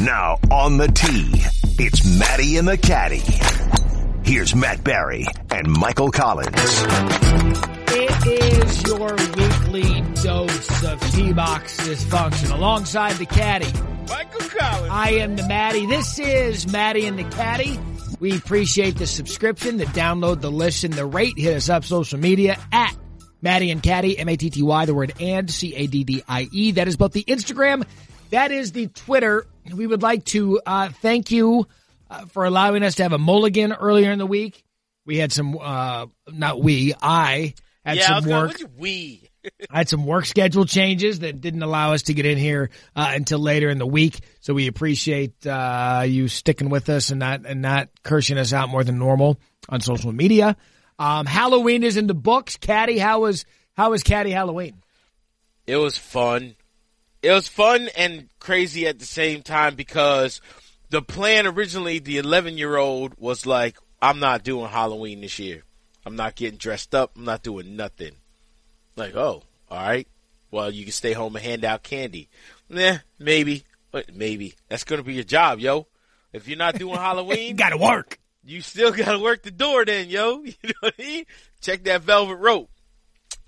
Now on the tee, it's Matty and the Caddie. Here's Matt Barrie and Michael Collins. It is your weekly dose of tee box dysfunction alongside the caddy. Michael Collins. I am the Matty. This is Matty and the Caddie. We appreciate the subscription, the download, the listen, the rate. Hit us up social media at Matty and Caddie, M-A-T-T-Y, the word and, C-A-D-D-I-E. That is both the Instagram, that is the Twitter. We would like to uh, thank you uh, for allowing us to have a mulligan earlier in the week. We had some, uh, not we, I had yeah, some was going, work. what's your we? I had some work schedule changes that didn't allow us to get in here uh, until later in the week. So we appreciate uh, you sticking with us and not and not cursing us out more than normal on social media. Um, Halloween is in the books. Caddy, how was how was Caddy Halloween? It was fun. It was fun and crazy at the same time because the plan originally, the 11 year old was like, I'm not doing Halloween this year. I'm not getting dressed up. I'm not doing nothing. Like, oh, all right. Well, you can stay home and hand out candy. Nah, maybe. But maybe. That's going to be your job, yo. If you're not doing Halloween, you Got to work. you still got to work the door then, yo. You know what I mean? Check that velvet rope.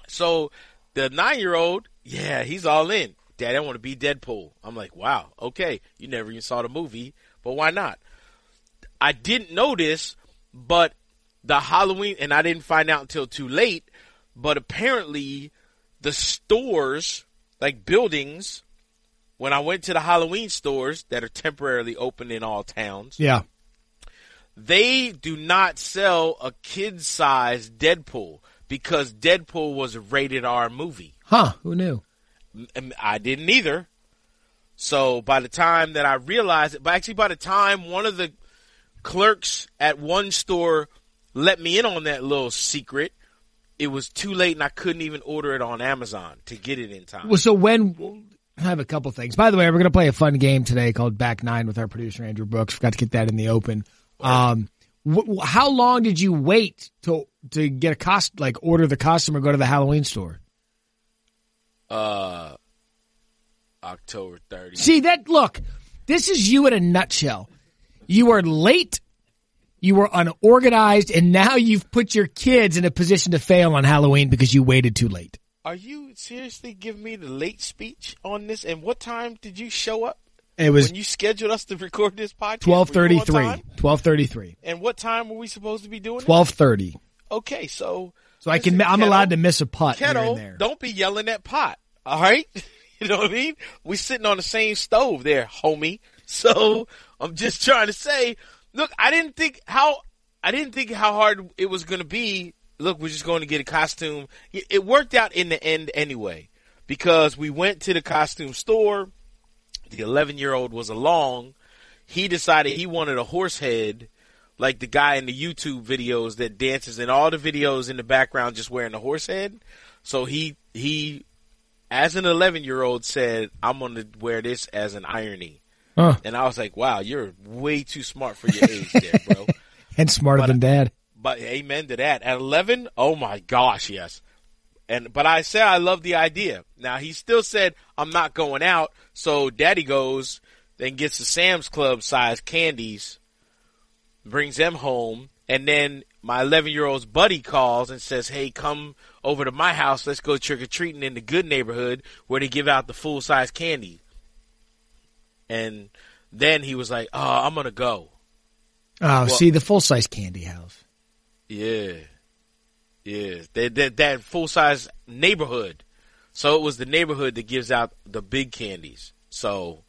So the nine year old, yeah, he's all in. Dad, I want to be Deadpool. I'm like, wow, okay. You never even saw the movie, but why not? I didn't know this, but the Halloween, and I didn't find out until too late, but apparently the stores, like buildings, when I went to the Halloween stores that are temporarily open in all towns, Yeah. they do not sell a kid size Deadpool because Deadpool was a rated R movie. Huh? Who knew? I didn't either. So by the time that I realized it, but actually by the time one of the clerks at one store let me in on that little secret, it was too late and I couldn't even order it on Amazon to get it in time. Well, so when I have a couple things. By the way, we're going to play a fun game today called Back Nine with our producer Andrew Brooks. Forgot to get that in the open. Um, wh- how long did you wait to to get a cost like order the costume or go to the Halloween store? Uh, October 30th. See that? Look, this is you in a nutshell. You were late. You were unorganized, and now you've put your kids in a position to fail on Halloween because you waited too late. Are you seriously giving me the late speech on this? And what time did you show up? It was when you scheduled us to record this podcast? twelve thirty three. Twelve thirty three. And what time were we supposed to be doing Twelve thirty. Okay, so So I can. I'm allowed to miss a putt Kettle, and there. don't be yelling at pot. All right, you know what I mean? We sitting on the same stove there, homie. So I'm just trying to say, look, I didn't think how I didn't think how hard it was going to be. Look, we're just going to get a costume. It it worked out in the end anyway because we went to the costume store. The 11 year old was along. He decided he wanted a horse head like the guy in the YouTube videos that dances in all the videos in the background just wearing a horse head. So he he as an 11 year old said, I'm going to wear this as an irony. Huh. And I was like, wow, you're way too smart for your age there, bro. And smarter But- than dad. But amen to that. At 11, oh my gosh, yes. And but I said I love the idea. Now he still said I'm not going out. So Daddy goes, then gets the Sam's Club size candies, brings them home, and then my 11 year old's buddy calls and says, "Hey, come over to my house. Let's go trick or treating in the good neighborhood where they give out the full size candy." And then he was like, "Oh, I'm gonna go." Oh, see the full size candy house. Yeah. Yeah. That that, that full size neighborhood. So it was the neighborhood that gives out the big candies. So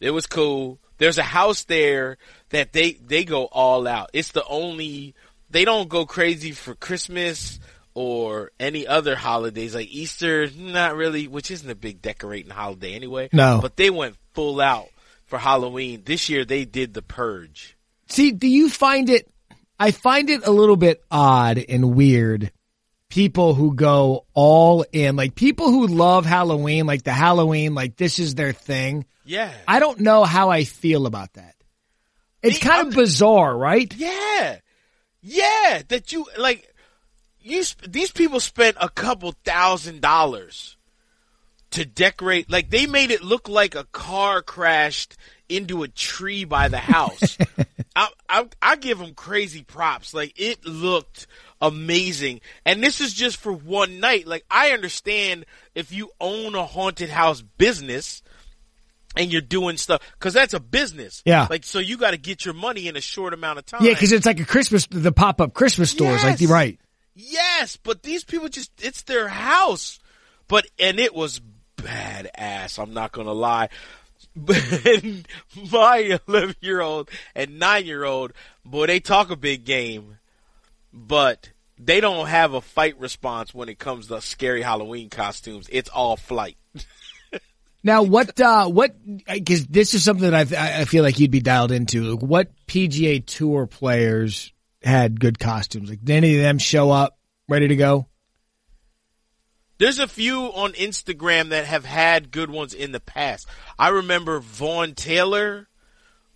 it was cool. There's a house there that they they go all out. It's the only they don't go crazy for Christmas or any other holidays like Easter, not really, which isn't a big decorating holiday anyway. No. But they went full out for Halloween. This year they did the purge. See, do you find it? I find it a little bit odd and weird. People who go all in, like people who love Halloween, like the Halloween, like this is their thing. Yeah. I don't know how I feel about that. It's Me- kind of I'm- bizarre, right? Yeah, yeah. That you like, you sp- these people spent a couple thousand dollars to decorate. Like they made it look like a car crashed into a tree by the house. I, I I give them crazy props. Like it looked amazing, and this is just for one night. Like I understand if you own a haunted house business and you're doing stuff because that's a business. Yeah. Like so, you got to get your money in a short amount of time. Yeah, because it's like a Christmas, the pop up Christmas stores. Like, Yes. right. Yes, but these people just, it's their house. But, and it was badass. I'm not going to lie. My 11 year old and 9 year old, boy, they talk a big game, but they don't have a fight response when it comes to scary Halloween costumes. It's all flight. Now, what, uh, what, because this is something that I, I feel like you'd be dialed into. Like, what PGA Tour players had good costumes? Like, did any of them show up ready to go? There's a few on Instagram that have had good ones in the past. I remember Vaughn Taylor,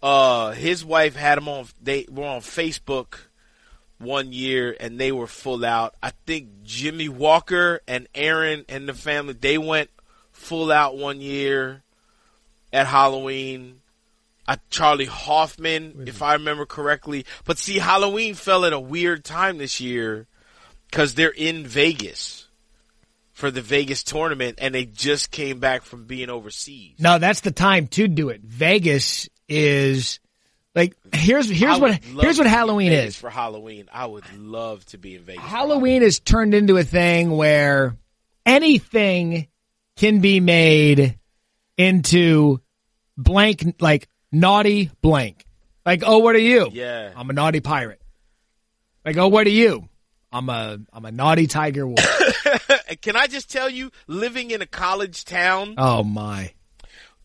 uh, his wife had him on, they were on Facebook one year and they were full out. I think Jimmy Walker and Erin and the family, they went full out one year at Halloween. Uh, Charley Hoffman, if I remember correctly. But see, Halloween fell at a weird time this year because they're in Vegas for the Vegas tournament and they just came back from being overseas. No, that's the time to do it. Vegas is like here's here's what here's what Halloween is. For Halloween, I would love to be in Vegas. Halloween has turned into a thing where anything can be made into blank like naughty blank. Like, oh, what are you? Yeah. I'm a naughty pirate. Like, oh, what are you? I'm a I'm a naughty tiger wolf. Can I just tell you, living in a college town oh my.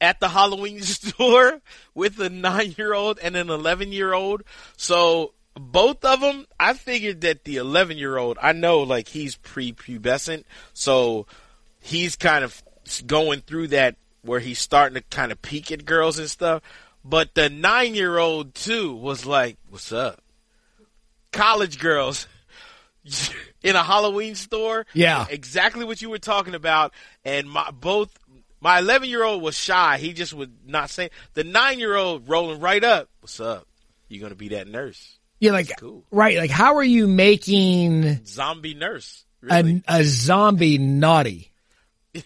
At the Halloween store with a nine year old and an 11 year old. So both of them, I figured that the 11 year old, I know like he's prepubescent. So he's kind of going through that where he's starting to kind of peek at girls and stuff. But the nine year old too was like, what's up? College girls in a Halloween store. Yeah. Exactly what you were talking about. And my both my eleven year old was shy. He just would not say the nine year old rolling right up. What's up? You're gonna be that nurse. Yeah, like cool. right, like how are you making Zombie nurse. Really. a, a zombie naughty? it,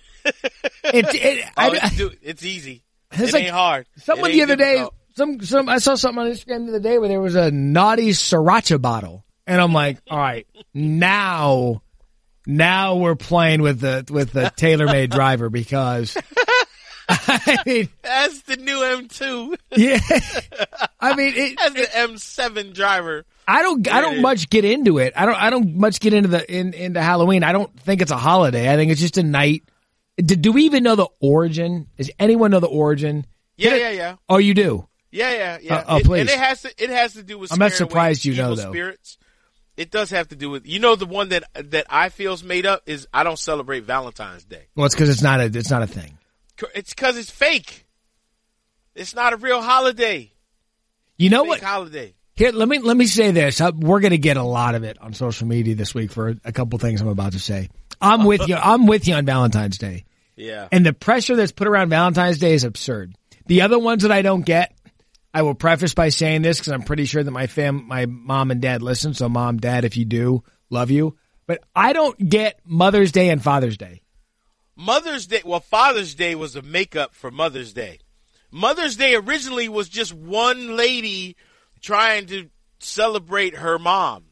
it, oh, I, it's, dude, it's easy. It's it like ain't hard. Someone It the ain't other day, some some I saw something on Instagram the other day where there was a naughty sriracha bottle, and I'm like, all right, now, now we're playing with the with the TaylorMade driver because, I mean, That's the new M two. yeah, I mean, it, That's the M seven driver. I don't I don't much get into it. I don't I don't much get into the in into Halloween. I don't think it's a holiday. I think it's just a night. Do, do we even know the origin? Does anyone know the origin? Yeah, it- yeah, yeah. Oh, you do. Yeah, yeah, yeah. Uh, oh, It- please. And it has to. It has to do with. I'm not scaring away surprised you know, though. Spirits. It does have to do with. You know, the one that that I feel's made up is I don't celebrate Valentine's Day. Well, it's because it's not a it's not a thing. It's because it's fake. It's not a real holiday. You know Fake what? holiday. Here, let me let me say this. Uh, We're going to get a lot of it on social media this week for a couple things I'm about to say. I'm with you. I'm with you on Valentine's Day, Yeah. and the pressure that's put around Valentine's Day is absurd. The other ones that I don't get, I will preface by saying this because I'm pretty sure that my fam, my mom and dad listen. So, mom, dad, if you do, love you. But I don't get Mother's Day and Father's Day. Mother's Day. Well, Father's Day was a makeup for Mother's Day. Mother's Day originally was just one lady trying to celebrate her mom.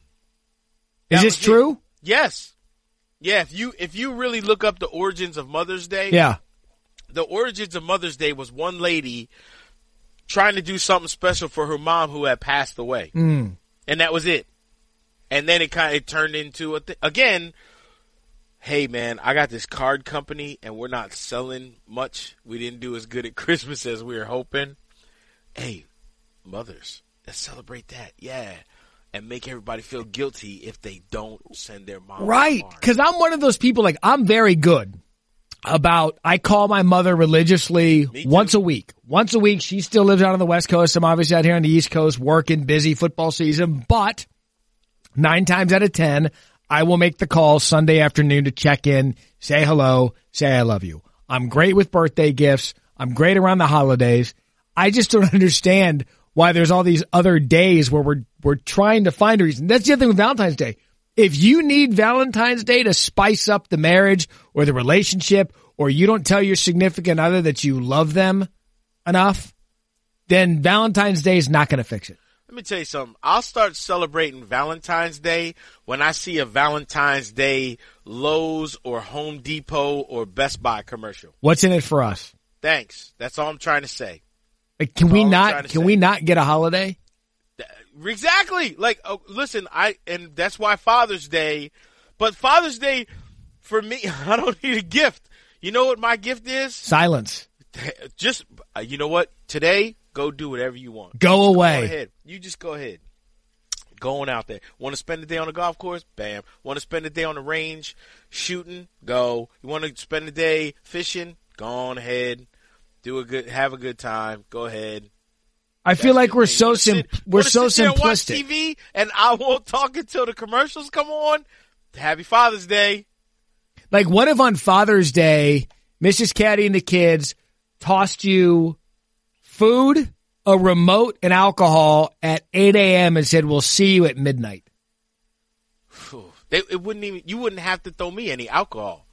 Is this was it. true? Yes. Yeah. If you if you really look up the origins of Mother's Day, Yeah. the origins of Mother's Day was one lady trying to do something special for her mom who had passed away, Mm. and that was it. And then it kind of turned into a th- again. Hey man, I got this card company and we're not selling much. We didn't do as good at Christmas as we were hoping. Hey, mothers, let's celebrate that. Yeah. And make everybody feel guilty if they don't send their mom. Right. Cause I'm one of those people, like, I'm very good about, I call my mother religiously once a week. Once a week. She still lives out on the West Coast. I'm obviously out here on the East Coast working, busy football season, but nine times out of 10, I will make the call Sunday afternoon to check in, say hello, say I love you. I'm great with birthday gifts. I'm great around the holidays. I just don't understand why there's all these other days where we're, we're trying to find a reason. That's the other thing with Valentine's Day. If you need Valentine's Day to spice up the marriage or the relationship, or you don't tell your significant other that you love them enough, then Valentine's Day is not going to fix it. Let me tell you something. I'll start celebrating Valentine's Day when I see a Valentine's Day Lowe's or Home Depot or Best Buy commercial. What's in it for us? Thanks. That's all I'm trying to say. Like, can That's we not? Can say. we not get a holiday? Exactly. Like, oh, listen, I and that's why Father's Day. But Father's Day, for me, I don't need a gift. You know what my gift is? Silence. Just, uh, you know what? Today, go do whatever you want. Go Go away. Go ahead. You just go ahead. Going out there. Want to spend the day on the golf course? Bam. Want to spend the day on the range shooting? Go. You want to spend the day fishing? Go on ahead. Do a good, have a good time. Go ahead. I feel like we're so sim- we're so simplistic. TV, and I won't talk until the commercials come on. Happy Father's Day. Like, what if on Father's Day, Mrs. Caddy and the kids tossed you food, a remote, and alcohol at 8 a.m. and said, "We'll see you at midnight." They, it wouldn't even. You wouldn't have to throw me any alcohol.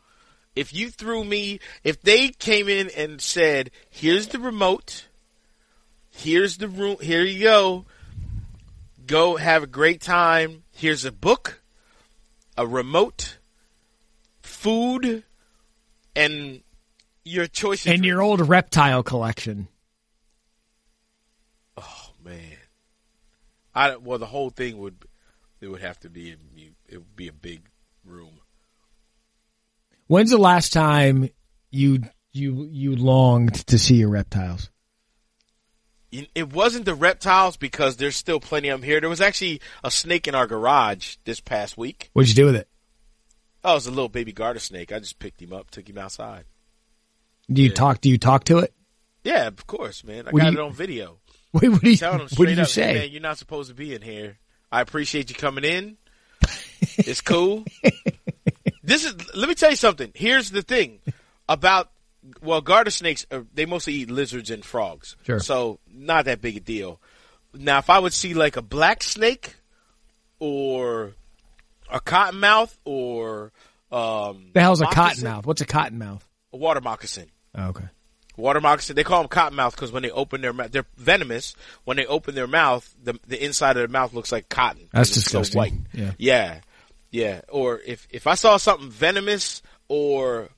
If you threw me, if they came in and said, "Here's the remote. Here's the room. Here you go. Go have a great time. Here's a book, a remote, food, and your choice." And your old reptile collection. Oh man, I well the whole thing would it would have to be. It would be a big room. When's the last time you you you longed to see your reptiles? It wasn't the reptiles because there's still plenty of them here. There was actually a snake in our garage this past week. What'd you do with it? Oh, it was a little baby garter snake. I just picked him up, took him outside. Do you Yeah. talk? Do you talk to it? Yeah, of course, man. I What got you- it on video. What, what do you, Telling him what did you up, "Hey, say? man, you're not supposed to be in here. I appreciate you coming in. It's cool. this is. Let me tell you something. Here's the thing about well, garter snakes. Are, they mostly eat lizards and frogs. Sure. So not that big a deal. Now, if I would see like a black snake or a cottonmouth or um, the hell's a cottonmouth? What's a cottonmouth? A water moccasin. Oh, okay. Water moccasin. They call them cottonmouth because when they open their mouth, they're venomous. When they open their mouth, the the inside of their mouth looks like cotton. That's it's disgusting. So white. Yeah. yeah, yeah. Or if if I saw something venomous or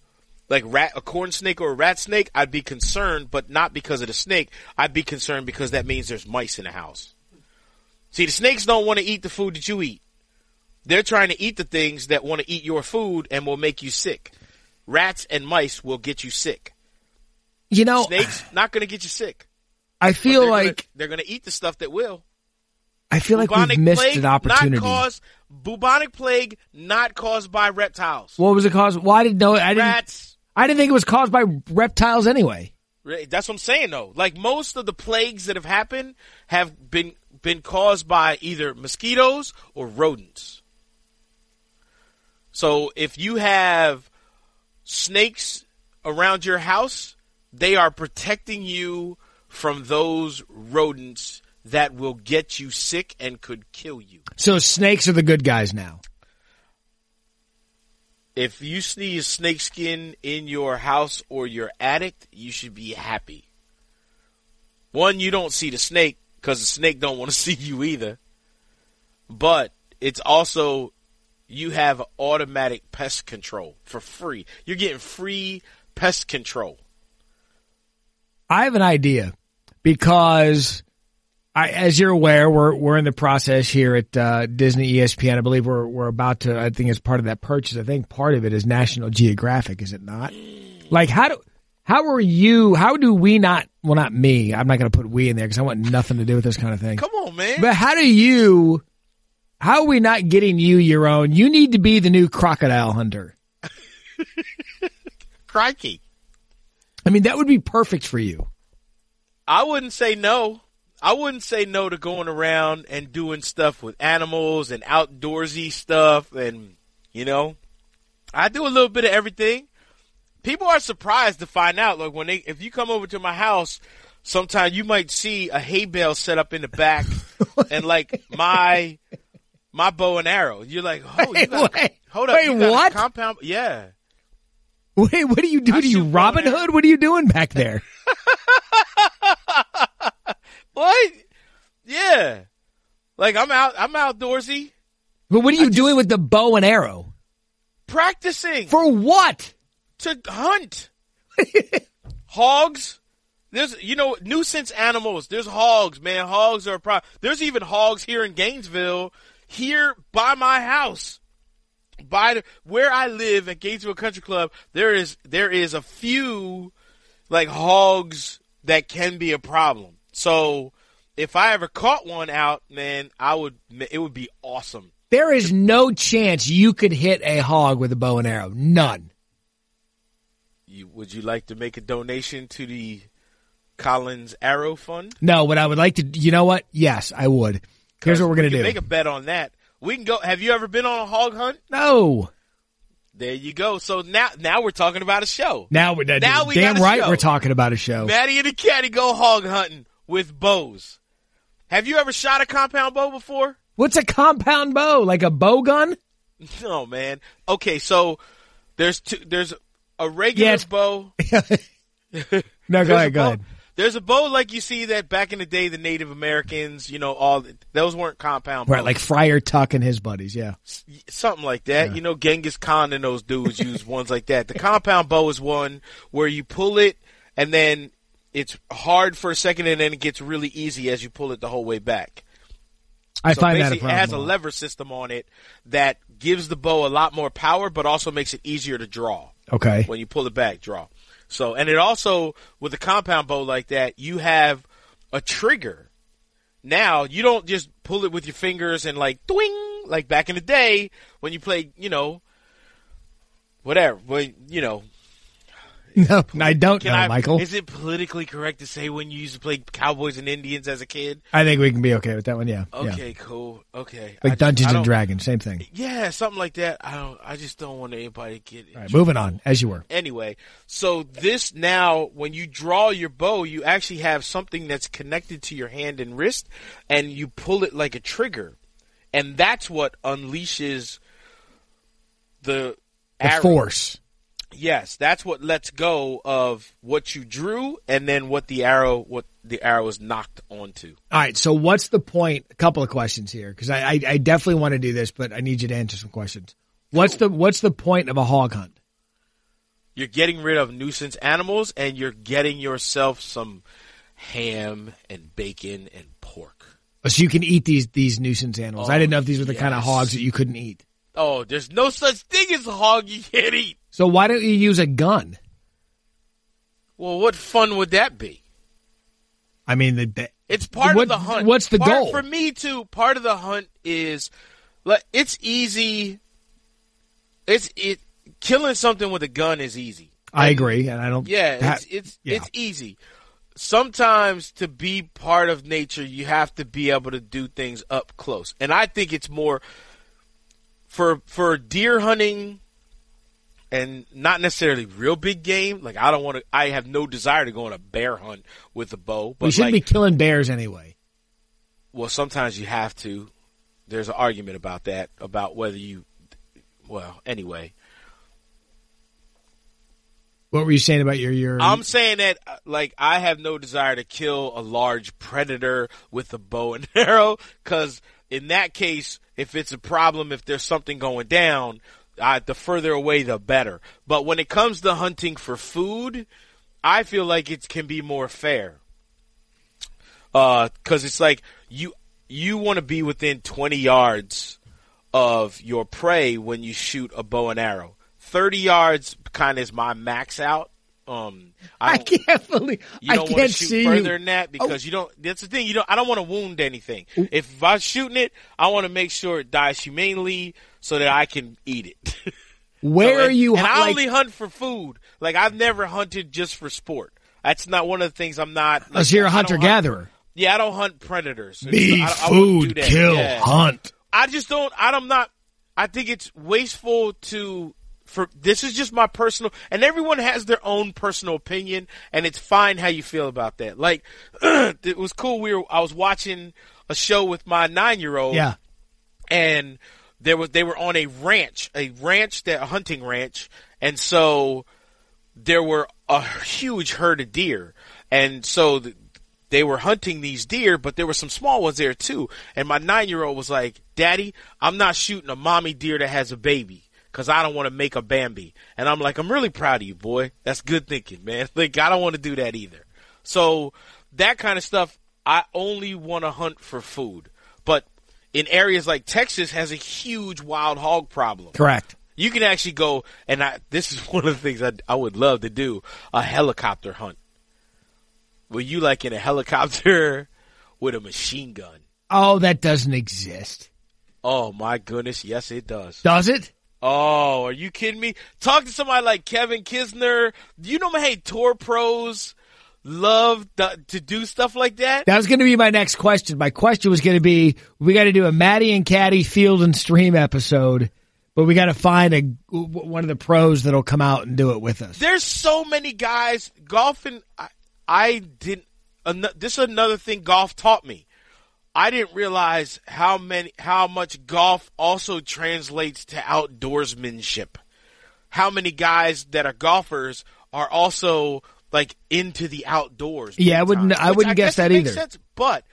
like rat, a corn snake or a rat snake, I'd be concerned, but not because of the snake. I'd be concerned because that means there's mice in the house. See, the snakes don't want to eat the food that you eat. They're trying to eat the things that want to eat your food and will make you sick. Rats and mice will get you sick. You know, Snakes not going to get you sick. I feel they're like gonna, they're going to eat the stuff that will. I feel like bubonic we've missed plague an opportunity. Not caused bubonic plague not caused by reptiles. what was it caused? Well, didn't know. I didn't. Rats. I didn't think it was caused by reptiles anyway. That's what I'm saying though. Like most of the plagues that have happened have been been caused by either mosquitoes or rodents. So if you have snakes around your house, they are protecting you from those rodents that will get you sick and could kill you. So snakes are the good guys now. If you see a snake skin in your house or your attic, you should be happy. One, you don't see the snake because the snake don't want to see you either. But it's also you have automatic pest control for free. You're getting free pest control. I have an idea because I, as you're aware, we're we're in the process here at uh, Disney ESPN. I believe we're we're about to. I think as part of that purchase, I think part of it is National Geographic, is it not? Like how do how are you? How do we not? Well, not me. I'm not going to put we in there because I want nothing to do with this kind of thing. Come on, man. But how do you? How are we not getting you your own? You need to be the new crocodile hunter. Crikey. I mean, that would be perfect for you. I wouldn't say no. I wouldn't say no to going around and doing stuff with animals and outdoorsy stuff and you know, I do a little bit of everything. people are surprised to find out. Like when they, if you come over to my house, sometimes you might see a hay bale set up in the back, and like my my bow and arrow. You're like, oh, you got, wait, hold up, wait, you got a what? compound? Yeah. Wait, what are you doing? I Are you Robin. Hood? What are you doing back there? What? Yeah. Like I'm out. I'm outdoorsy But what are you doing with the bow and arrow? practicing For what? to hunt hogs. There's, you know, nuisance animals. There's hogs, man. Hogs are a problem. There's even hogs here in Gainesville, here by my house, by the, where I live at Gainesville Country Club. There is there is a few like hogs that can be a problem. So if I ever caught one out, man, I would. It would be awesome. There is no chance you could hit a hog with a bow and arrow. None. You, would you like to make a donation to the Collins Arrow Fund? No, what I would like to, you know what? Yes, I would. Here's what we're going We do. Make a bet on that. We can go. Have you ever been on a hog hunt? no. There you go. So now, now we're talking about a show. Now we're Now we damn right show. we're talking about a show. Matty and the Caddie go hog hunting with bows. Have you ever shot a compound bow before? What's a compound bow? Like a bow gun? No, man. Okay, so there's two. There's a regular Yeah, it's- bow. No, There's go a ahead, go bow- ahead. There's a bow like you see that back in the day, the Native Americans, you know, all those weren't compound Right, bows. like Friar Tuck and his buddies, yeah. something like that. You know, Genghis Khan and those dudes use ones like that. The compound bow is one where you pull it and then it's hard for a second and then it gets really easy as you pull it the whole way back. I So find that it has a lever system on it that gives the bow a lot more power, but also makes it easier to draw okay. when you pull it back, draw. So, and it also with a compound bow like that, you have a trigger. Now you don't just pull it with your fingers and like twing like back in the day when you play, you know, whatever. When you know, No, I don't can know, I? Michael. Is it politically correct to say when you used to play Cowboys and Indians as a kid? I think we can be okay with that one, yeah. yeah. Okay, cool. Okay, Like I Dungeons I and Dragons, same thing. Yeah, something like that. I don't. I just don't want anybody to get. All right, moving on, as you were. anyway, so this now, when you draw your bow, you actually have something that's connected to your hand and wrist, and you pull it like a trigger, and that's what unleashes the, The arrow. force. Yes, that's what lets go of what you drew, and then what the arrow, what the arrow is knocked onto. All right, so what's the point? A couple of questions here, because I, I, I definitely want to do this, but I need you to answer some questions. What's the what's the point of a hog hunt? You're getting rid of nuisance animals, and you're getting yourself some ham and bacon and pork. Oh, so you can eat these these nuisance animals. I oh, didn't know if these were the kind of hogs that you couldn't eat. Oh, there's no such thing as a hog you can't eat. So why don't you use a gun? Well, what fun would that be? I mean, the, the, It's part What- of the hunt. what's the Part- goal? for me? Too part of the hunt is, like, it's easy. It's it killing something with a gun is easy. I agree, and I don't. Yeah, ha- it's it's yeah. it's easy. Sometimes to be part of nature, you have to be able to do things up close, and I think it's more for for deer hunting and not necessarily real big game. Like I don't want to. I have no desire to go on a bear hunt with a bow. But we shouldn't like, be killing bears anyway. well, sometimes you have to. There's an argument about that, about whether you. Well, anyway, What were you saying about your your? I'm saying that uh, like I have no desire to kill a large predator with a bow and arrow because in that case, if it's a problem, if there's something going down, uh, the further away the better. But when it comes to hunting for food, I feel like it can be more fair. Uh, cause it's like you, you want to be within 20 yards of your prey when you shoot a bow and arrow. 30 yards kind of is my max out. Um, I, I can't believe you don't want to shoot further you. than that because you don't. That's the thing. You don't. I don't want to wound anything. If I'm shooting it, I want to make sure it dies humanely so that I can eat it. Where So, are you? And I like, only hunt for food. Like I've never hunted just for sport. That's not one of the things I'm not. oh, Like, so you're a I hunter hunt- gatherer. Yeah, I don't hunt predators. Me, I, I do food, kill, Yeah. hunt. I just don't. I'm not. I think it's wasteful to for this is just my personal and everyone has their own personal opinion and it's fine how you feel about that. Like it was cool we were I was watching a show with my 9-year-old Yeah. and there was they were on a ranch, a ranch that a hunting ranch, and so there were a huge herd of deer, and so th- they were hunting these deer, but there were some small ones there too. And my nine year old was like, "Daddy, I'm not shooting a mommy deer that has a baby." Cause I don't want to make a Bambi. And I'm like, I'm really proud of you, boy. That's good thinking, man. Like, I don't want to do that either. So that kind of stuff, I only want to hunt for food. In areas like Texas has a huge wild hog problem. Correct. You can actually go, and I, this is one of the things I, I would love to do, a helicopter hunt. Where you like in a helicopter with a machine gun. Oh, that doesn't exist. Oh my goodness, yes it does. Does it? Oh, are you kidding me? Talk to somebody like Kevin Kisner. Do you know how tour pros love the, to do stuff like that? That was going to be my next question. My question was going to be, we got to do a Matty and Caddie field and stream episode, but we got to find a one of the pros that'll come out and do it with us. There's so many guys golfing. I, I didn't. An, this is another thing golf taught me. I didn't realize how many, how much golf also translates to outdoorsmanship. How many guys that are golfers are also like into the outdoors. Yeah, I wouldn't- time, I wouldn't guess that makes either. Sense, but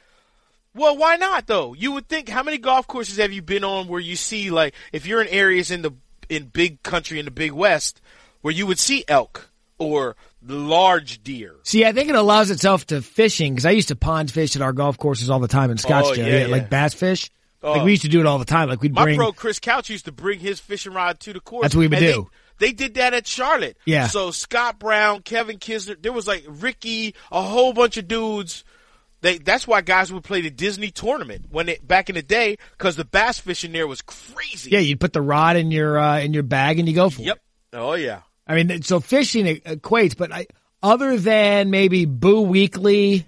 well, why not though? You would think how many golf courses have you been on where you see like if you're in areas in the in big country in the big west where you would see elk or large deer. See, I think it allows itself to fishing because I used to pond fish at our golf courses all the time in Scottsdale. Oh, yeah, like yeah. bass fish. Like Oh. we used to do it all the time. Like we'd bring. My pro Chris Couch used to bring his fishing rod to the course. That's what we would do. They, they did that at Charlotte. Yeah. So Scott Brown, Kevin Kisner, there was like Ricky, a whole bunch of dudes. They, that's why guys would play the Disney tournament when it back in the day because the bass fishing there was crazy. yeah, you'd put the rod in your uh, in your bag and you go for it. Yep. Oh yeah. I mean, so fishing equates, but I, other than maybe Boo Weekley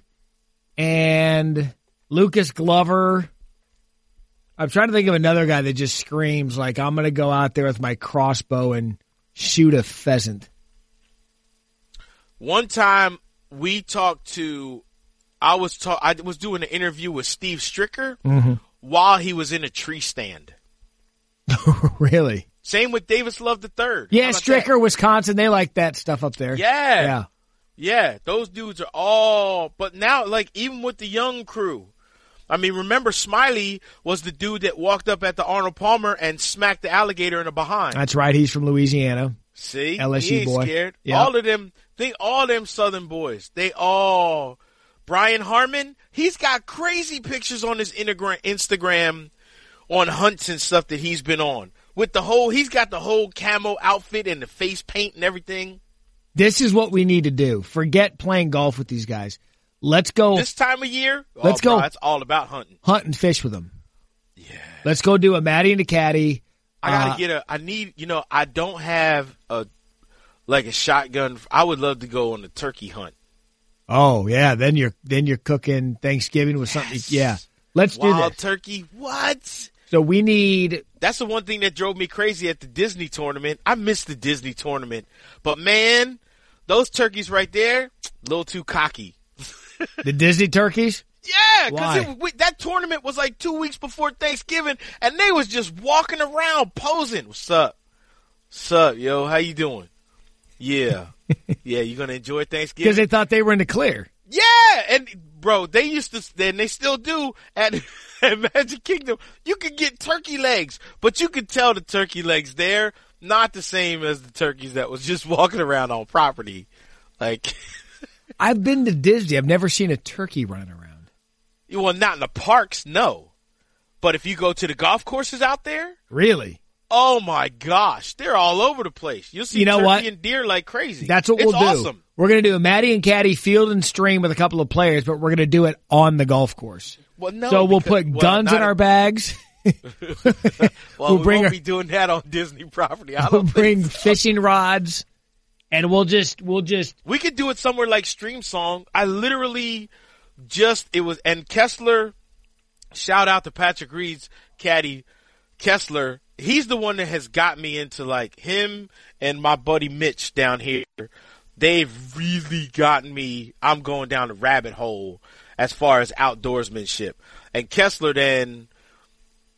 and Lucas Glover, I'm trying to think of another guy that just screams like, "I'm going to go out there with my crossbow and shoot a pheasant." One time we talked to, I was talk, I was doing an interview with Steve Stricker Mm-hmm. while he was in a tree stand. really? Same with Davis Love the third. Yeah, Stricker, Wisconsin, they like that stuff up there. Yeah. yeah. Yeah, those dudes are all. But now, like, even with the young crew, I mean, remember Smylie was the dude that walked up at the Arnold Palmer and smacked the alligator in the behind. That's right. He's from Louisiana. See, LSU boy. scared. Yep. All of them, think all them Southern boys. They all. Brian Harman, he's got crazy pictures on his Instagram on hunts and stuff that he's been on. With the whole, he's got the whole camo outfit and the face paint and everything. This is what we need to do. Forget playing golf with these guys. Let's go This time of year, Let's oh, bro, go. It's all about hunting. hunt and fish with them. Yeah. Let's go do a Matty and a caddy. I gotta Uh, get a. I need. You know, I don't have a like a shotgun. I would love to go on a turkey hunt. Oh yeah, then you're then you're cooking Thanksgiving with something. Yes. Yeah, let's do Wild this. turkey. What? So we need. That's the one thing that drove me crazy at the Disney tournament. I missed the Disney tournament, but man, those turkeys right there, a little too cocky. The Disney turkeys? Yeah, because that tournament was like two weeks before Thanksgiving, and they was just walking around posing. What's up? What's up, yo? How you doing? Yeah, yeah. You gonna enjoy Thanksgiving? Because they thought they were in the clear. Yeah, and bro, they used to, and they still do at, at Magic Kingdom. You could get turkey legs, but you could tell the turkey legs there not the same as the turkeys that was just walking around on property. Like, I've been to Disney. I've never seen a turkey running around. well, not in the parks, no. But if you go to the golf courses out there, Really? oh my gosh, they're all over the place. You'll see You know turkey what? and deer like crazy. That's what it's we'll do. We're going to do a Matty and Caddie field and stream with a couple of players, but we're going to do it on the golf course. Well, no, so we'll because- put well, guns in not- our bags. Well, we'll we bring won't our- be doing that on Disney property. I we'll don't think bring so. fishing rods, and we'll just we'll just We could do it somewhere like Streamsong. I literally just it was and Kessler. Shout out to Patrick Reed's caddy Kessler. he's the one that has got me into like him and my buddy Mitch down here. They've really gotten me. I'm going down the rabbit hole as far as outdoorsmanship. And Kessler then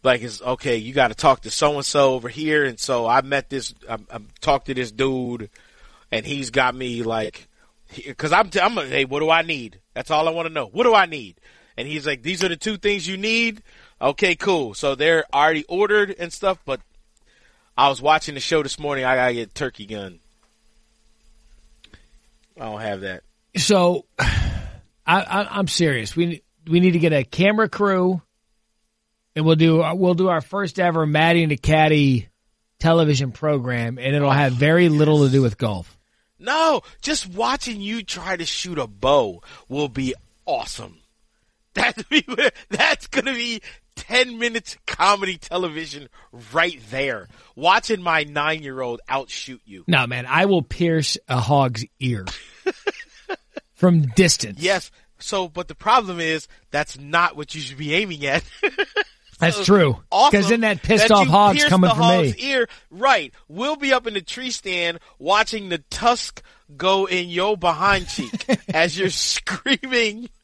like is okay. You got to talk to so and so over here, and so I met this. I, I talked to this dude, and he's got me like, because I'm I'm like, hey, what do I need? That's all I want to know. What do I need? And he's like, these are the two things you need. Okay, cool. So they're already ordered and stuff, but I was watching the show this morning. I gotta get turkey gun. I don't have that. So, I, I'm serious. We we need to get a camera crew, and we'll do we'll do our first ever Matty and the Caddie television program, and it'll have very little to do with golf. No, just watching you try to shoot a bow will be awesome. That's that's gonna be ten minutes comedy television right there. Watching my nine year old outshoot you. No, man, I will pierce a hog's ear from distance. Yes. So, but the problem is that's not what you should be aiming at. That's true. Awesome Because then that pissed that off hog's coming the for hog's me. Ear. Right. We'll be up in the tree stand watching the tusk go in your behind cheek as you're screaming.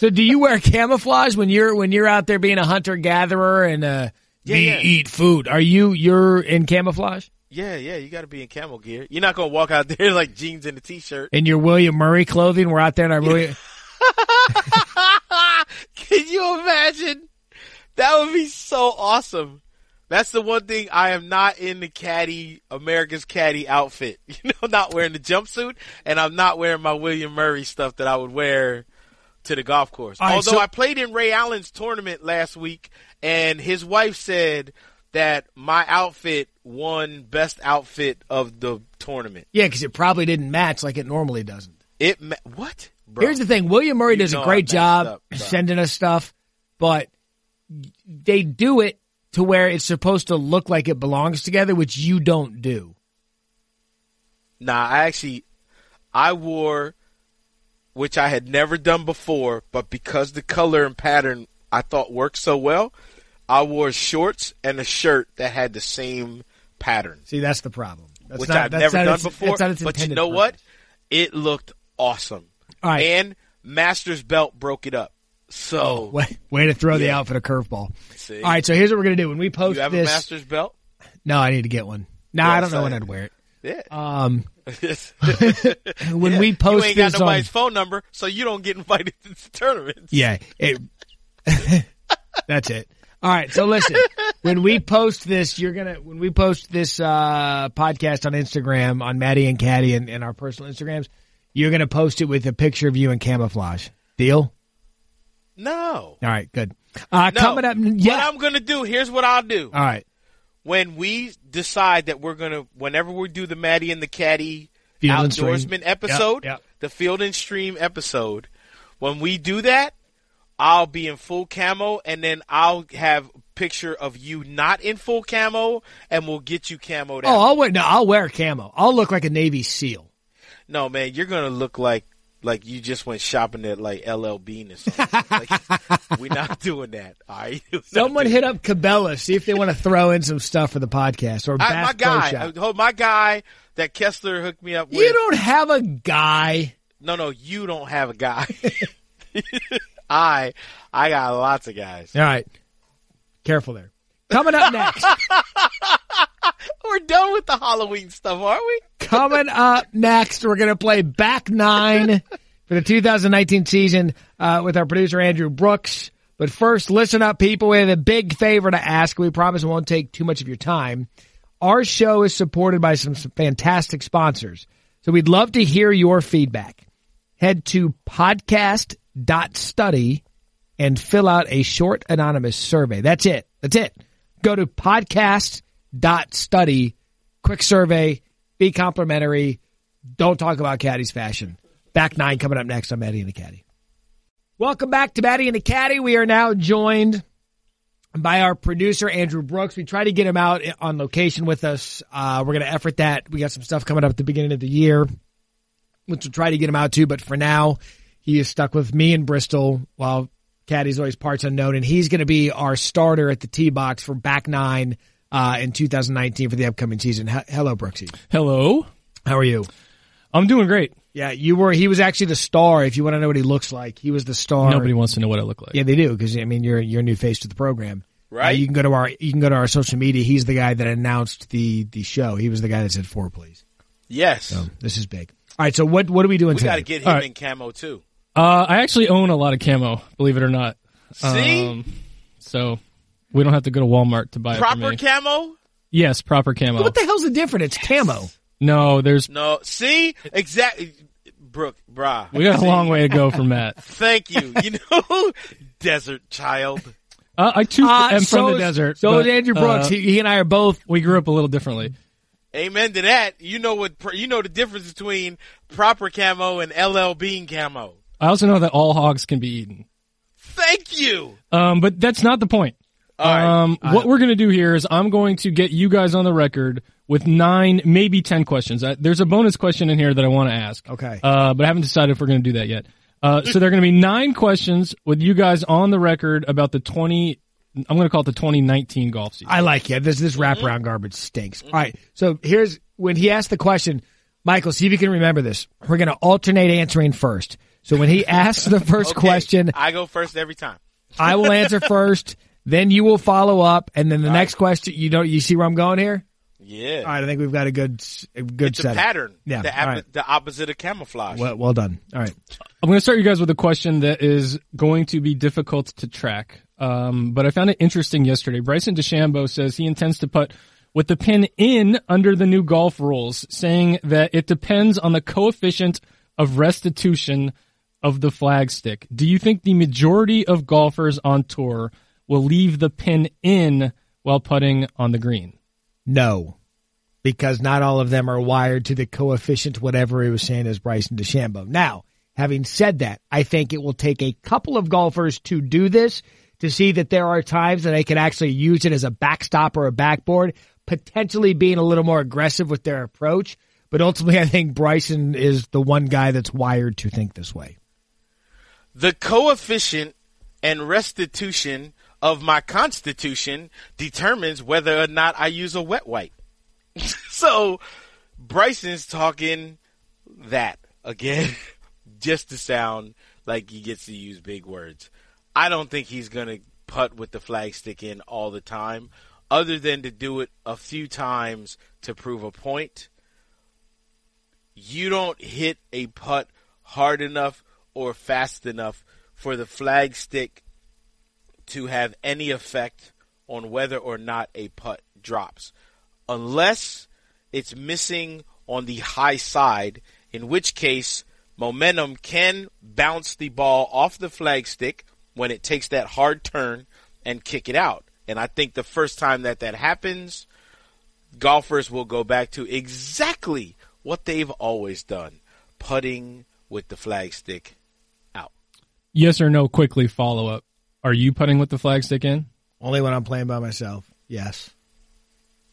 So, do you wear camouflage when you're when you're out there being a hunter gatherer and uh, Yeah, be- yeah. eat food? Are you you're in camouflage Yeah, yeah, you got to be in camel gear. You're not gonna walk out there like jeans and a t-shirt. in your William Murray clothing? We're out there in our William. Can you imagine? That would be so awesome. That's the one thing I am not in the caddy, America's caddy outfit. You know, not wearing the jumpsuit and I'm not wearing my William Murray stuff that I would wear to the golf course. Right, Although so- I played in Ray Allen's tournament last week and his wife said that my outfit won best outfit of the tournament. Yeah, because it probably didn't match like it normally doesn't. It, ma- what? Bro. Here's the thing: William Murray does a great job up, sending us stuff, but they do it to where it's supposed to look like it belongs together, which you don't do. Nah, I actually, I wore, which I had never done before, but because the color and pattern I thought worked so well, I wore shorts and a shirt that had the same pattern, See, that's the problem. That's which not- I've that's never done its- before. that's not its But you know what? It looked awesome. All right. And Masters Belt broke it up. So, Way, way to throw the outfit a curveball. see, All right, so here's what we're gonna do when we post this you have a. Masters Belt? no, I need to get one. No, Yeah, I don't know when I'd wear it. Yeah. Um, when we you post ain't got this nobody's on, phone number, so you don't get invited to the tournaments. yeah, it, that's it. All right, so listen, when we post this, you're gonna when we post this uh, podcast on Instagram on Matty and Caddie and, and our personal Instagrams, you're gonna post it with a picture of you in camouflage. Deal? No. All right, good. Uh, No. coming up, What. I'm gonna do, here's what I'll do. All right, When we decide that we're gonna, whenever we do the Matty and the Caddie Field outdoorsman episode, Yep, yep. the Field and Stream episode, when we do that, I'll be in full camo, and then I'll have a picture of you not in full camo, and we'll get you camoed Oh. I'll wear no, I'll wear camo. I'll look like a Navy SEAL. No, man, you're gonna look like like you just went shopping at like LL Bean or something. like, we're not doing that. All right. Someone hit up Cabela, see if they want to throw in some stuff for the podcast or I, my guy, uh, my guy that Kessler hooked me up with. You don't have a guy. no, no, you don't have a guy. I, I got lots of guys. All right. Careful there. Coming up next. We're done with the Halloween stuff, aren't we? coming up next, we're going to play back nine for the 2019 season uh, with our producer, Andrew Brooks. But first, listen up, people. We have a big favor to ask. We promise it won't take too much of your time. Our show is supported by some, some fantastic sponsors. So we'd love to hear your feedback. Head to podcast.study and fill out a short anonymous survey. That's it. That's it. Go to podcast.study, quick survey, be complimentary. Don't talk about Caddy's fashion. Back nine coming up next on Matty and the Caddie. Welcome back to Matty and the Caddie. We are now joined by our producer, Andrew Brooks. We try to get him out on location with us. Uh, we're going to effort that. We got some stuff coming up at the beginning of the year, which we'll try to get him out to. But for now, he is stuck with me in Bristol while Caddy's always parts unknown. And he's going to be our starter at the tee box for back nine uh, in 2019 for the upcoming season. H- hello, Brooksy. Hello. How are you? I'm doing great. Yeah, you were. He was actually the star. If you want to know what he looks like, he was the star. Nobody wants to know what I look like. Yeah, they do because I mean you're you're a new face to the program. Right. Uh, you can go to our you can go to our social media. He's the guy that announced the the show. He was the guy that said four please. Yes. So this is big. All right. So what what are we doing we got to get him All right. in camo too. Uh, I actually own a lot of camo, believe it or not. See? Um, so we don't have to go to Walmart to buy it Proper me. camo? yes, proper camo. what the hell's the difference? It's camo. no, there's No. See? Exactly. Brooke, brah. we got a long way to go from that. Thank you. You know, desert child. Uh, I too Uh, am so from the is- desert. So but, is Andrew Brooks. uh, he, he and I are both. we grew up a little differently. Amen to that. You know what? You know the difference between proper camo and LL Bean camo. I also know that all hogs can be eaten. Thank you. Um, but that's not the point. All right. Um, what we're going to do here is I'm going to get you guys on the record with nine, maybe ten questions. Uh, there's a bonus question in here that I want to ask. Okay. Uh, but I haven't decided if we're going to do that yet. Uh, so there are going to be nine questions with you guys on the record about the 20, I'm going to call it the 2019 golf season. I like it. This this wraparound garbage stinks. All right. So here's when he asked the question, Michael. See if you can remember this. We're going to alternate answering first. So when he asks the first Okay. question, I go first every time. I will answer first. Then you will follow up, and then the next question. You don't. You see where I'm going here? Yeah. All right. I think we've got a good s- a good it's a pattern. Yeah, The, all ap- right. the opposite of camouflage. Well, well done. All right. I'm going to start you guys with a question that is going to be difficult to track. Um, but I found it interesting yesterday. Bryson DeChambeau says he intends to put with the pin in under the new golf rules, saying that it depends on the coefficient of restitution of the flag stick. Do you think the majority of golfers on tour will leave the pin in while putting on the green? No, because not all of them are wired to the coefficient, whatever he was saying as Bryson DeChambeau. Now, having said that, I think it will take a couple of golfers to do this to see that there are times that they can actually use it as a backstop or a backboard, potentially being a little more aggressive with their approach. But ultimately, I think Bryson is the one guy that's wired to think this way. the coefficient and restitution of my constitution determines whether or not I use a wet wipe. so Bryson's talking that again, just to sound like he gets to use big words. I don't think he's gonna putt with the flag stick in all the time, other than to do it a few times to prove a point you don't hit a putt hard enough or fast enough for the flag stick to have any effect on whether or not a putt drops. Unless it's missing on the high side, in which case momentum can bounce the ball off the flagstick when it takes that hard turn and kick it out. And I think the first time that that happens, golfers will go back to exactly what they've always done putting with the flagstick out. Yes or no, quickly follow up. Are you putting with the flag stick in? Only when I'm playing by myself. Yes.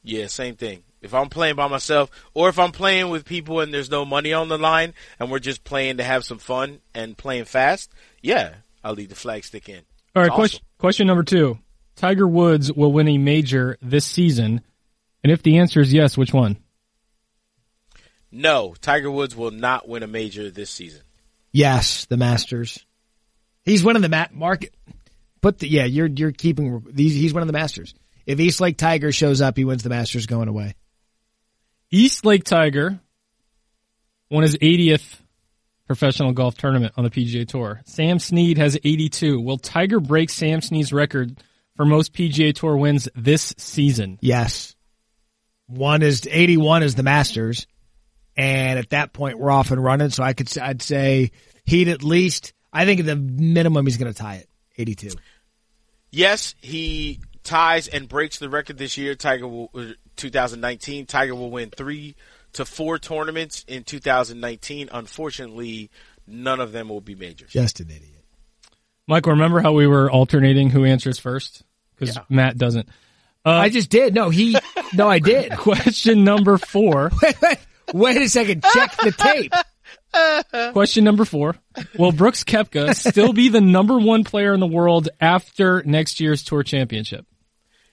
Yeah, same thing. If I'm playing by myself or if I'm playing with people and there's no money on the line and we're just playing to have some fun and playing fast, yeah, I'll leave the flag stick in. All right, It's question, question number two. Tiger Woods will win a major this season. And if the answer is yes, which one? No, Tiger Woods will not win a major this season. Yes, the Masters. He's winning the mat market. Put the yeah, you're you're keeping these. He's winning the Masters. If East Lake Tiger shows up, he wins the Masters going away. East Lake Tiger won his 80th professional golf tournament on the PGA Tour. Sam Snead has 82. Will Tiger break Sam Snead's record for most PGA Tour wins this season? Yes, one is eighty one is the Masters, and at that point we're off and running. So I could I'd say he'd at least. I think at the minimum he's going to tie it. Eighty two. Yes, he ties and breaks the record this year. Tiger will, uh, 2019. Tiger will win three to four tournaments in 2019. Unfortunately, none of them will be majors. Just an idiot. Michael, remember how we were alternating who answers first? Because Yeah. Matt doesn't. I just did. No, he. No, I did. Question number four. wait, wait, wait a second. Check the tape. Question number four. Will Brooks Koepka still be the number one player in the world after next year's tour championship?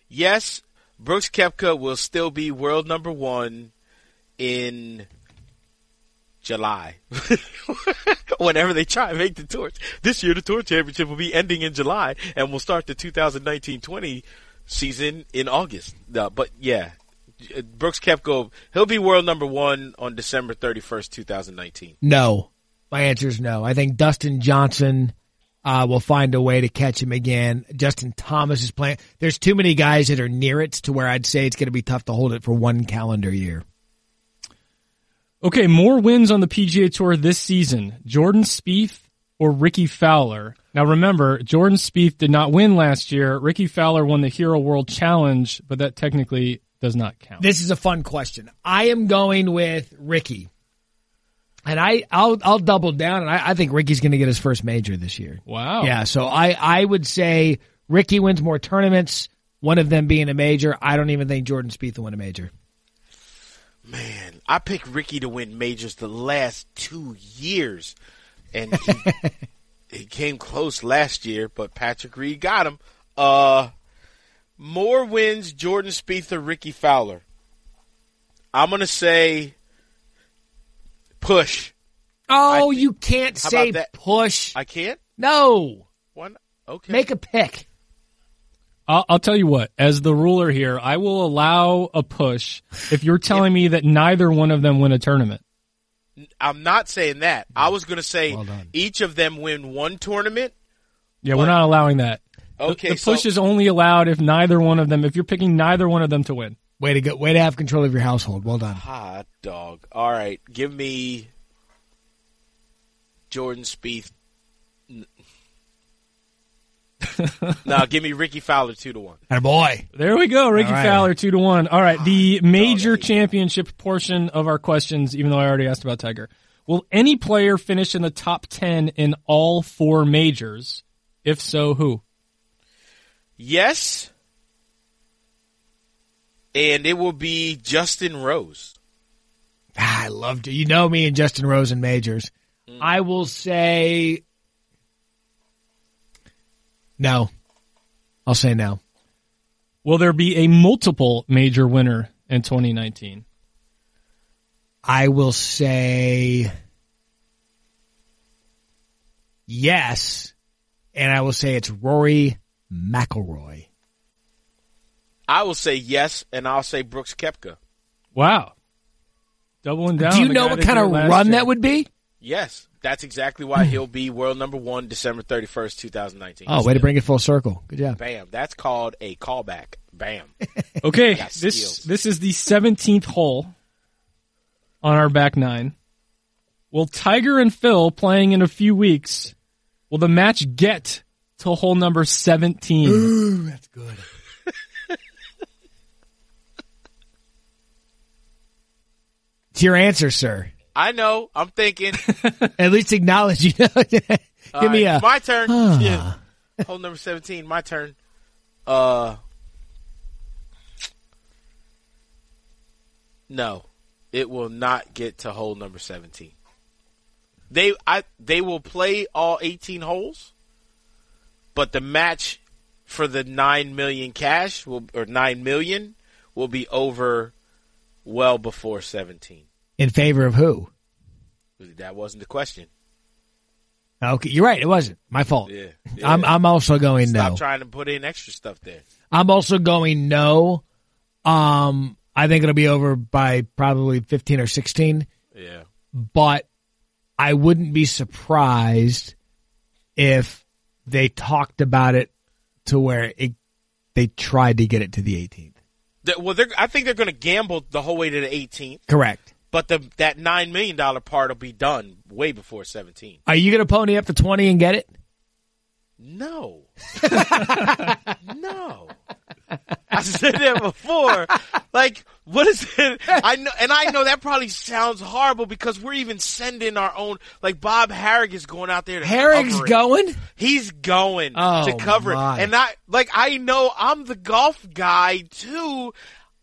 Yes, Brooks Koepka will still be world number one in July. Whenever they try and make the tour. This year the tour championship will be ending in July and we'll start the 2019-20 season in August. No, but yeah, Brooks Koepka, he'll be world number one on December 31st, 2019. No. My answer is no. I think Dustin Johnson uh, will find a way to catch him again. Justin Thomas is playing. There's too many guys that are near it to where I'd say it's going to be tough to hold it for one calendar year. Okay, more wins on the PGA Tour this season. Jordan Spieth or Rickie Fowler. Now remember, Jordan Spieth did not win last year. Rickie Fowler won the Hero World Challenge, but that technically does not count. This is a fun question. I am going with Rickie. And I, I'll, I'll double down and I, I think Rickie's going to get his first major this year. Wow. Yeah. So I, I would say Rickie wins more tournaments, one of them being a major. I don't even think Jordan Spieth will win a major. Man, I picked Ricky to win majors the last two years, and he, he came close last year, but Patrick Reed got him. Uh, more wins, Jordan Spieth or Rickie Fowler? I'm gonna say push. Oh, I- you can't How say that? push. I can't. no. One. Okay. Make a pick. I'll, I'll tell you what, as the ruler here, I will allow a push if you're telling me that neither one of them win a tournament. I'm not saying that. I was gonna say Well each of them win one tournament. Yeah, What? we're not allowing that. The- Okay, the, push so- is only allowed if neither one of them, if you're picking neither one of them to win. Way to go. Way to have control of your household. Well done. Hot dog. All right, give me Jordan Spieth. no, give me Rickie Fowler two to one. And boy. There we go. Rickie All right. Fowler, two to one. All right. The major championship portion of our questions, even though I already asked about Tiger. Will any player finish in the top 10 in all four majors? If so, who? Yes, and it will be Justin Rose. Ah, I loved it. You know me and Justin Rose and majors. I will say no. I'll say no. Will there be a multiple major winner in 2019? I will say yes, and I will say it's Rory McIlroy. I will say yes, and I'll say Brooks Koepka. Wow. Doubling down. Do you know what kind of run year. that would be? Yes, that's exactly why he'll be world number one December thirty first, two thousand nineteen. Oh, way to bring it full circle. Good job. Bam! That's called a callback. Bam. Okay, this skills. this is the seventeenth hole on our back nine. Will Tiger and Phil playing in a few weeks? Will the match get to hole number seventeen? That's good. it's your answer, sir. I know. I'm thinking. At least acknowledge you know. Give All me right, a my turn. Huh. Yeah. Hole number seventeen. My turn. Uh. No, it will not get to hole number seventeen. They I they will play all eighteen holes, but the match for the nine million cash will or nine million will be over well before seventeen. in favor of who? That wasn't the question. Okay, you're right. It wasn't my fault. Yeah, I'm. I'm also going no. Stop no. trying to put in extra stuff there. I'm also going no. Um, I think it'll be over by probably 15 or 16, Yeah. but I wouldn't be surprised if they talked about it to where it they tried to get it to the 18th. That- well, they're, I think they're going to gamble the whole way to the 18th, Correct. but the that nine million dollar part will be done way before 17. Are you going to pony up to 20 and get it? No, no. I said that before. Like, what is it? I know, and I know that probably sounds horrible because we're even sending our own. Like Bob Harig is going out there to it. going? He's going Oh, to cover my. it. And I, like, I know I'm the golf guy too.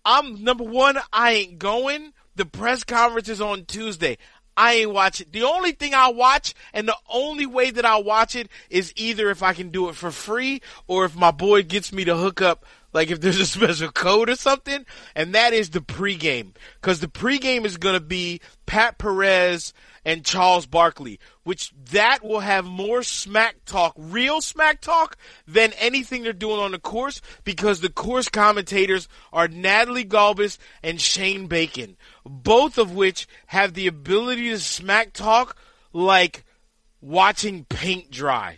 I'm number one, I ain't going. The press conference is on Tuesday. I ain't watching. The only thing I watch and the only way that I watch it is either if I can do it for free or if my boy gets me to hook up like if there's a special code or something, and that is the pregame. Cause the pregame is gonna be Pat Perez and Charles Barkley, which that will have more smack talk, real smack talk, than anything they're doing on the course because the course commentators are Natalie Gulbis and Shane Bacon, both of which have the ability to smack talk like watching paint dry.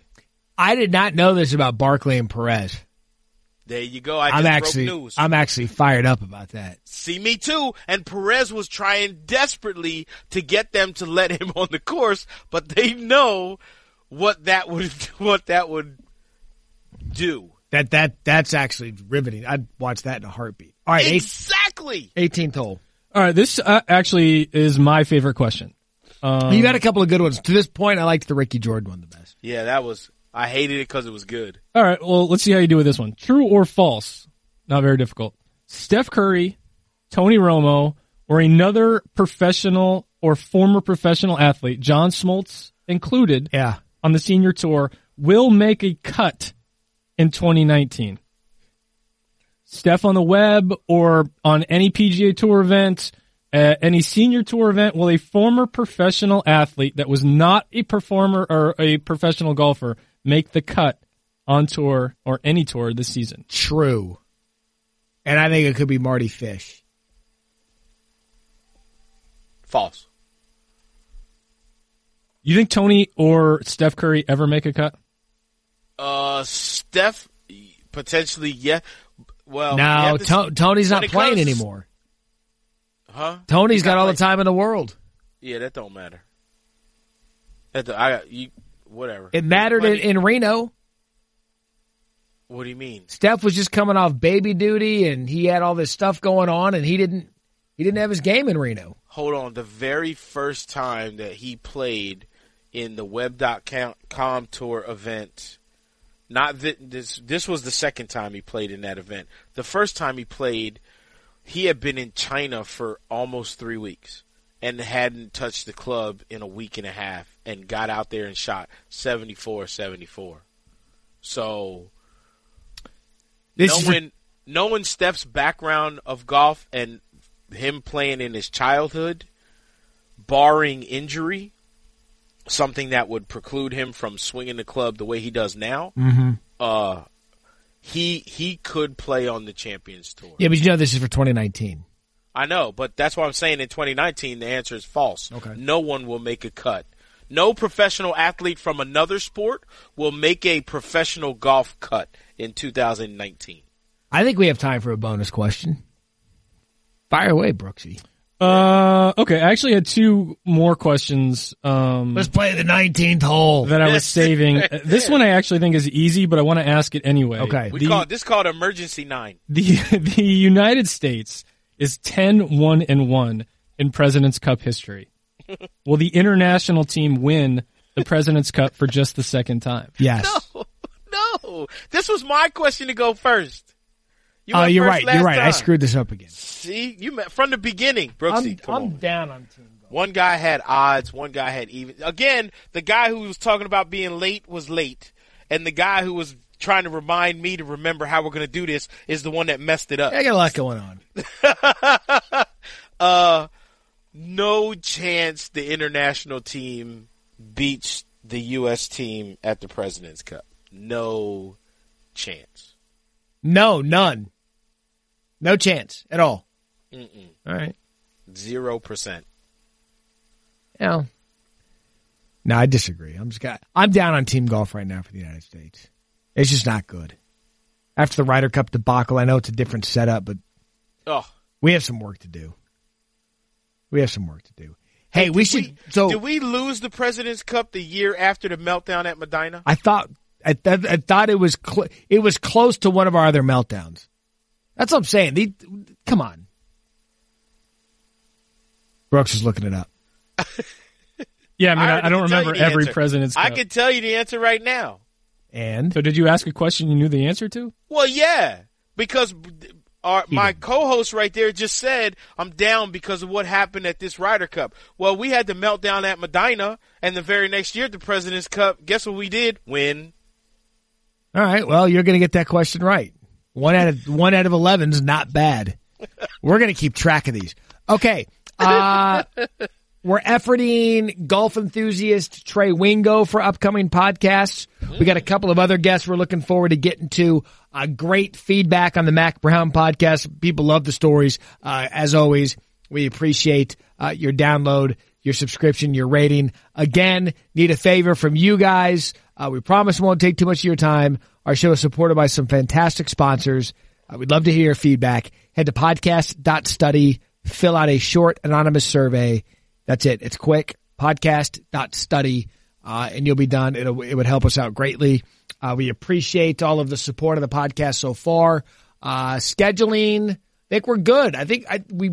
I did not know this about Barkley and Perez. There you go. I just I'm broke actually, news. I'm actually fired up about that. See me too. And Perez was trying desperately to get them to let him on the course, but they know what that would what that would do. That that that's actually riveting. I'd watch that in a heartbeat. All right, Exactly. 18th hole. All right, this uh, actually is my favorite question. Um, you got a couple of good ones. To this point, I liked the Rickie Jordan one the best. Yeah, that was. I hated it because it was good. All right, well, let's see how you do with this one. True or false? Not very difficult. Steph Curry, Tony Romo, or another professional or former professional athlete, John Smoltz included, Yeah. on the senior tour, will make a cut in 2019. Steph on the web or on any PGA Tour event, uh, any senior tour event, will a former professional athlete that was not a performer or a professional golfer make the cut on tour or any tour this season? True. And I think it could be Mardy Fish. False. You think Tony or Steph Curry ever make a cut? Uh, Steph potentially. Yeah. Well, No, yeah, To- Tony's not playing comes- anymore. Huh? Tony's He's got not all the time in the world. Yeah, that don't matter. That do- I you whatever. It mattered in, in Reno. What do you mean? Steph was just coming off baby duty and he had all this stuff going on and he didn't he didn't have his game in Reno. hold on. The very first time that he played in the Web.com tour event, not th- this. This was the second time he played in that event. The first time he played, he had been in China for almost three weeks and hadn't touched the club in a week and a half, and got out there and shot 74-74. So This is knowing knowing Steph's background of golf and him playing in his childhood, barring injury, something that would preclude him from swinging the club the way he does now, uh, he he could play on the Champions Tour. Yeah, but you know this is for 2019. I know, but that's why I'm saying in 2019 the answer is false. Okay. No one will make a cut. No professional athlete from another sport will make a professional golf cut in 2019. I think we have time for a bonus question. Fire away, Brooksy. Uh, okay. I actually had two more questions. Um, Let's play the 19th hole. that I was saving. This one I actually think is easy, but I want to ask it anyway. Okay. We The, call it, this called emergency nine. the the United States is 10-1 and one in President's Cup history. Will the international team win the President's Cup for just the second time? Yes. No, no. this was my question to go first. You Oh, went you're first right. You're right. I screwed this up again. See, you met from the beginning, Brooksy. I'm, come I'm on. down on team golf. One guy had odds, one guy had even. Again, the guy who was talking about being late was late, and the guy who was trying to remind me to remember how we're going to do this is the one that messed it up. I got a lot going on. Uh, no chance the international team beats the U.S. team at the President's Cup. No chance. No, none. No chance at all. Mm-mm. All right. Zero percent. Yeah. No, I disagree. I'm just got, I'm down on team golf right now for the United States. It's just not good. After the Ryder Cup debacle, I know it's a different setup, but Oh, we have some work to do. We have some work to do. Hey, we did should. so did we lose the President's Cup the year after the meltdown at Medinah? I thought I, th- I thought it was cl- it was close to one of our other meltdowns. That's what I'm saying. The, come on, Brooks is looking it up. Yeah, I mean, I, I don't can tell you remember every answer. President's I Cup. can tell you the answer right now. And So did you ask a question you knew the answer to? Well, yeah, because our, my co-host right there just said I'm down because of what happened at this Ryder Cup. Well, we had the meltdown at Medinah, and the very next year at the President's Cup, guess what we did? Win. all right, well, you're going to get that question right. One out of one out of eleven is not bad. We're gonna keep track of these. Okay. Uh, we're efforting golf enthusiast Trey Wingo for upcoming podcasts. We got a couple of other guests we're looking forward to getting to. Uh, great feedback on the Mack Brown podcast. People love the stories. Uh, as always, we appreciate uh, your download, your subscription, your rating. Again, need a favor from you guys. Uh, we promise we won't take too much of your time. Our show is supported by some fantastic sponsors. Uh, we'd love to hear your feedback. Head to podcast.study, fill out a short anonymous survey. That's it. It's quick. Podcast.study, uh, and you'll be done. It'll, it would help us out greatly. Uh, we appreciate all of the support of the podcast so far. Uh, scheduling, I think we're good. I think I, we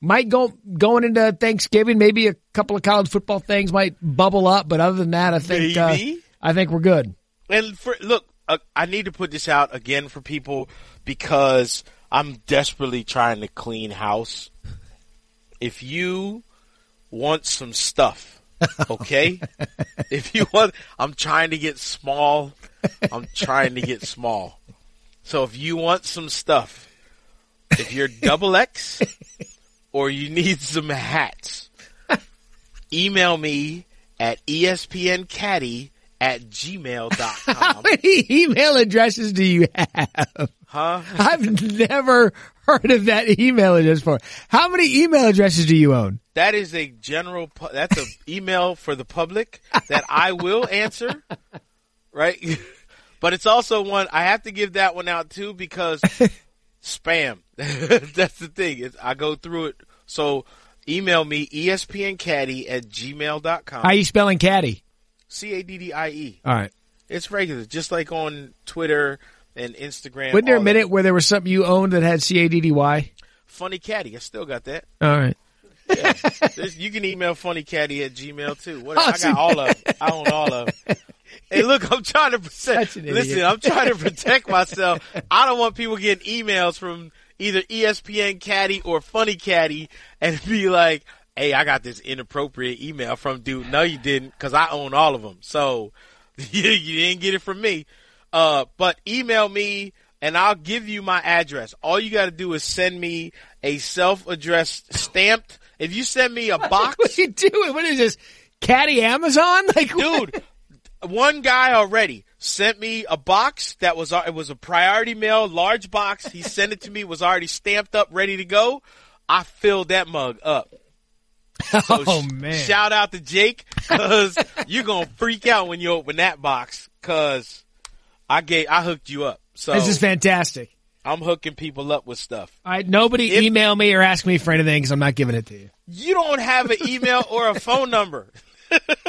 might go going into Thanksgiving. Maybe a couple of college football things might bubble up, but other than that, I think uh, I think we're good. And for look, uh, I need to put this out again for people because I'm desperately trying to clean house. If you want some stuff, okay? if you want, I'm trying to get small. I'm trying to get small. So if you want some stuff, if you're double X or you need some hats, email me at espncaddie at How many email addresses do you have? Huh? I've never heard of that email address before. How many email addresses do you own? That is a general, that's an email for the public that I will answer, right? but it's also one, I have to give that one out too because spam. that's the thing. It's, I go through it. So email me E espncaddie at gmail.com. How are you spelling caddy? C-A-D-D-I-E. All right. It's regular, just like on Twitter and Instagram. Wasn't there a minute where there was something you owned that had C A D D Y? Funny Caddy. I still got that. All right. There's- you can email funnycaddy at gmail too. What, I got all of them. I own all of them. Hey, look, I'm trying to protect. Such an idiot. Listen, I'm trying to protect myself. I don't want people getting emails from either ESPN Caddy or Funny Caddy and be like, "Hey, I got this inappropriate email from dude." No, you didn't, because I own all of them. So you, you didn't get it from me. Uh, but email me and I'll give you my address. All you got to do is send me a self-addressed stamped. If you send me a box, What are you doing? What is this? Caddy Amazon? Like, dude. One guy already sent me a box that was it was a priority mail, large box. He sent it to me, was already stamped up, ready to go. I filled that mug up. So oh sh- man. Shout out to Jake because you're gonna freak out when you open that box because I gave I hooked you up. So This is fantastic. I'm hooking people up with stuff. All right. Nobody If- email me or ask me for anything because I'm not giving it to you. You don't have an email or a phone number.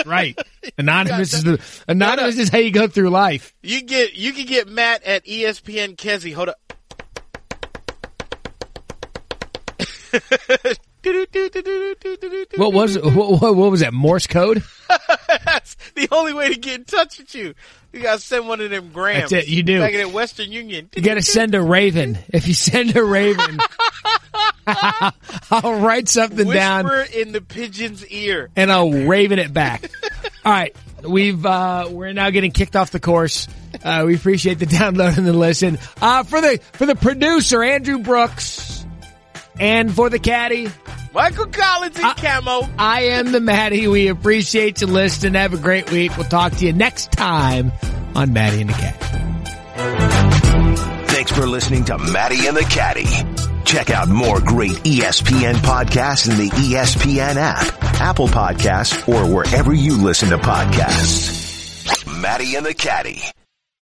Right. Anonymous is the anonymous is how you go through life. You get you can get Matt at ESPN Kezi. Hold up. What was what, what, was that Morse code? That's the only way to get in touch with you. You gotta send one of them grams. That's it, you do. Like at Western Union. You got to send a raven. If you send a raven, I'll write something down Whisper in the pigeon's ear. and I'll raven it back. All right, we've uh, we're now getting kicked off the course. Uh, we appreciate the download and the listen. Uh, for the for the producer Andrew Brooks, and for the caddy, Michael Collins in camo. I am the Matty. We appreciate you listening. Have a great week. We'll talk to you next time on Matty and the Caddie. Thanks for listening to Matty and the Caddie. Check out more great ESPN podcasts in the ESPN app, Apple Podcasts, or wherever you listen to podcasts. Matty and the Caddie.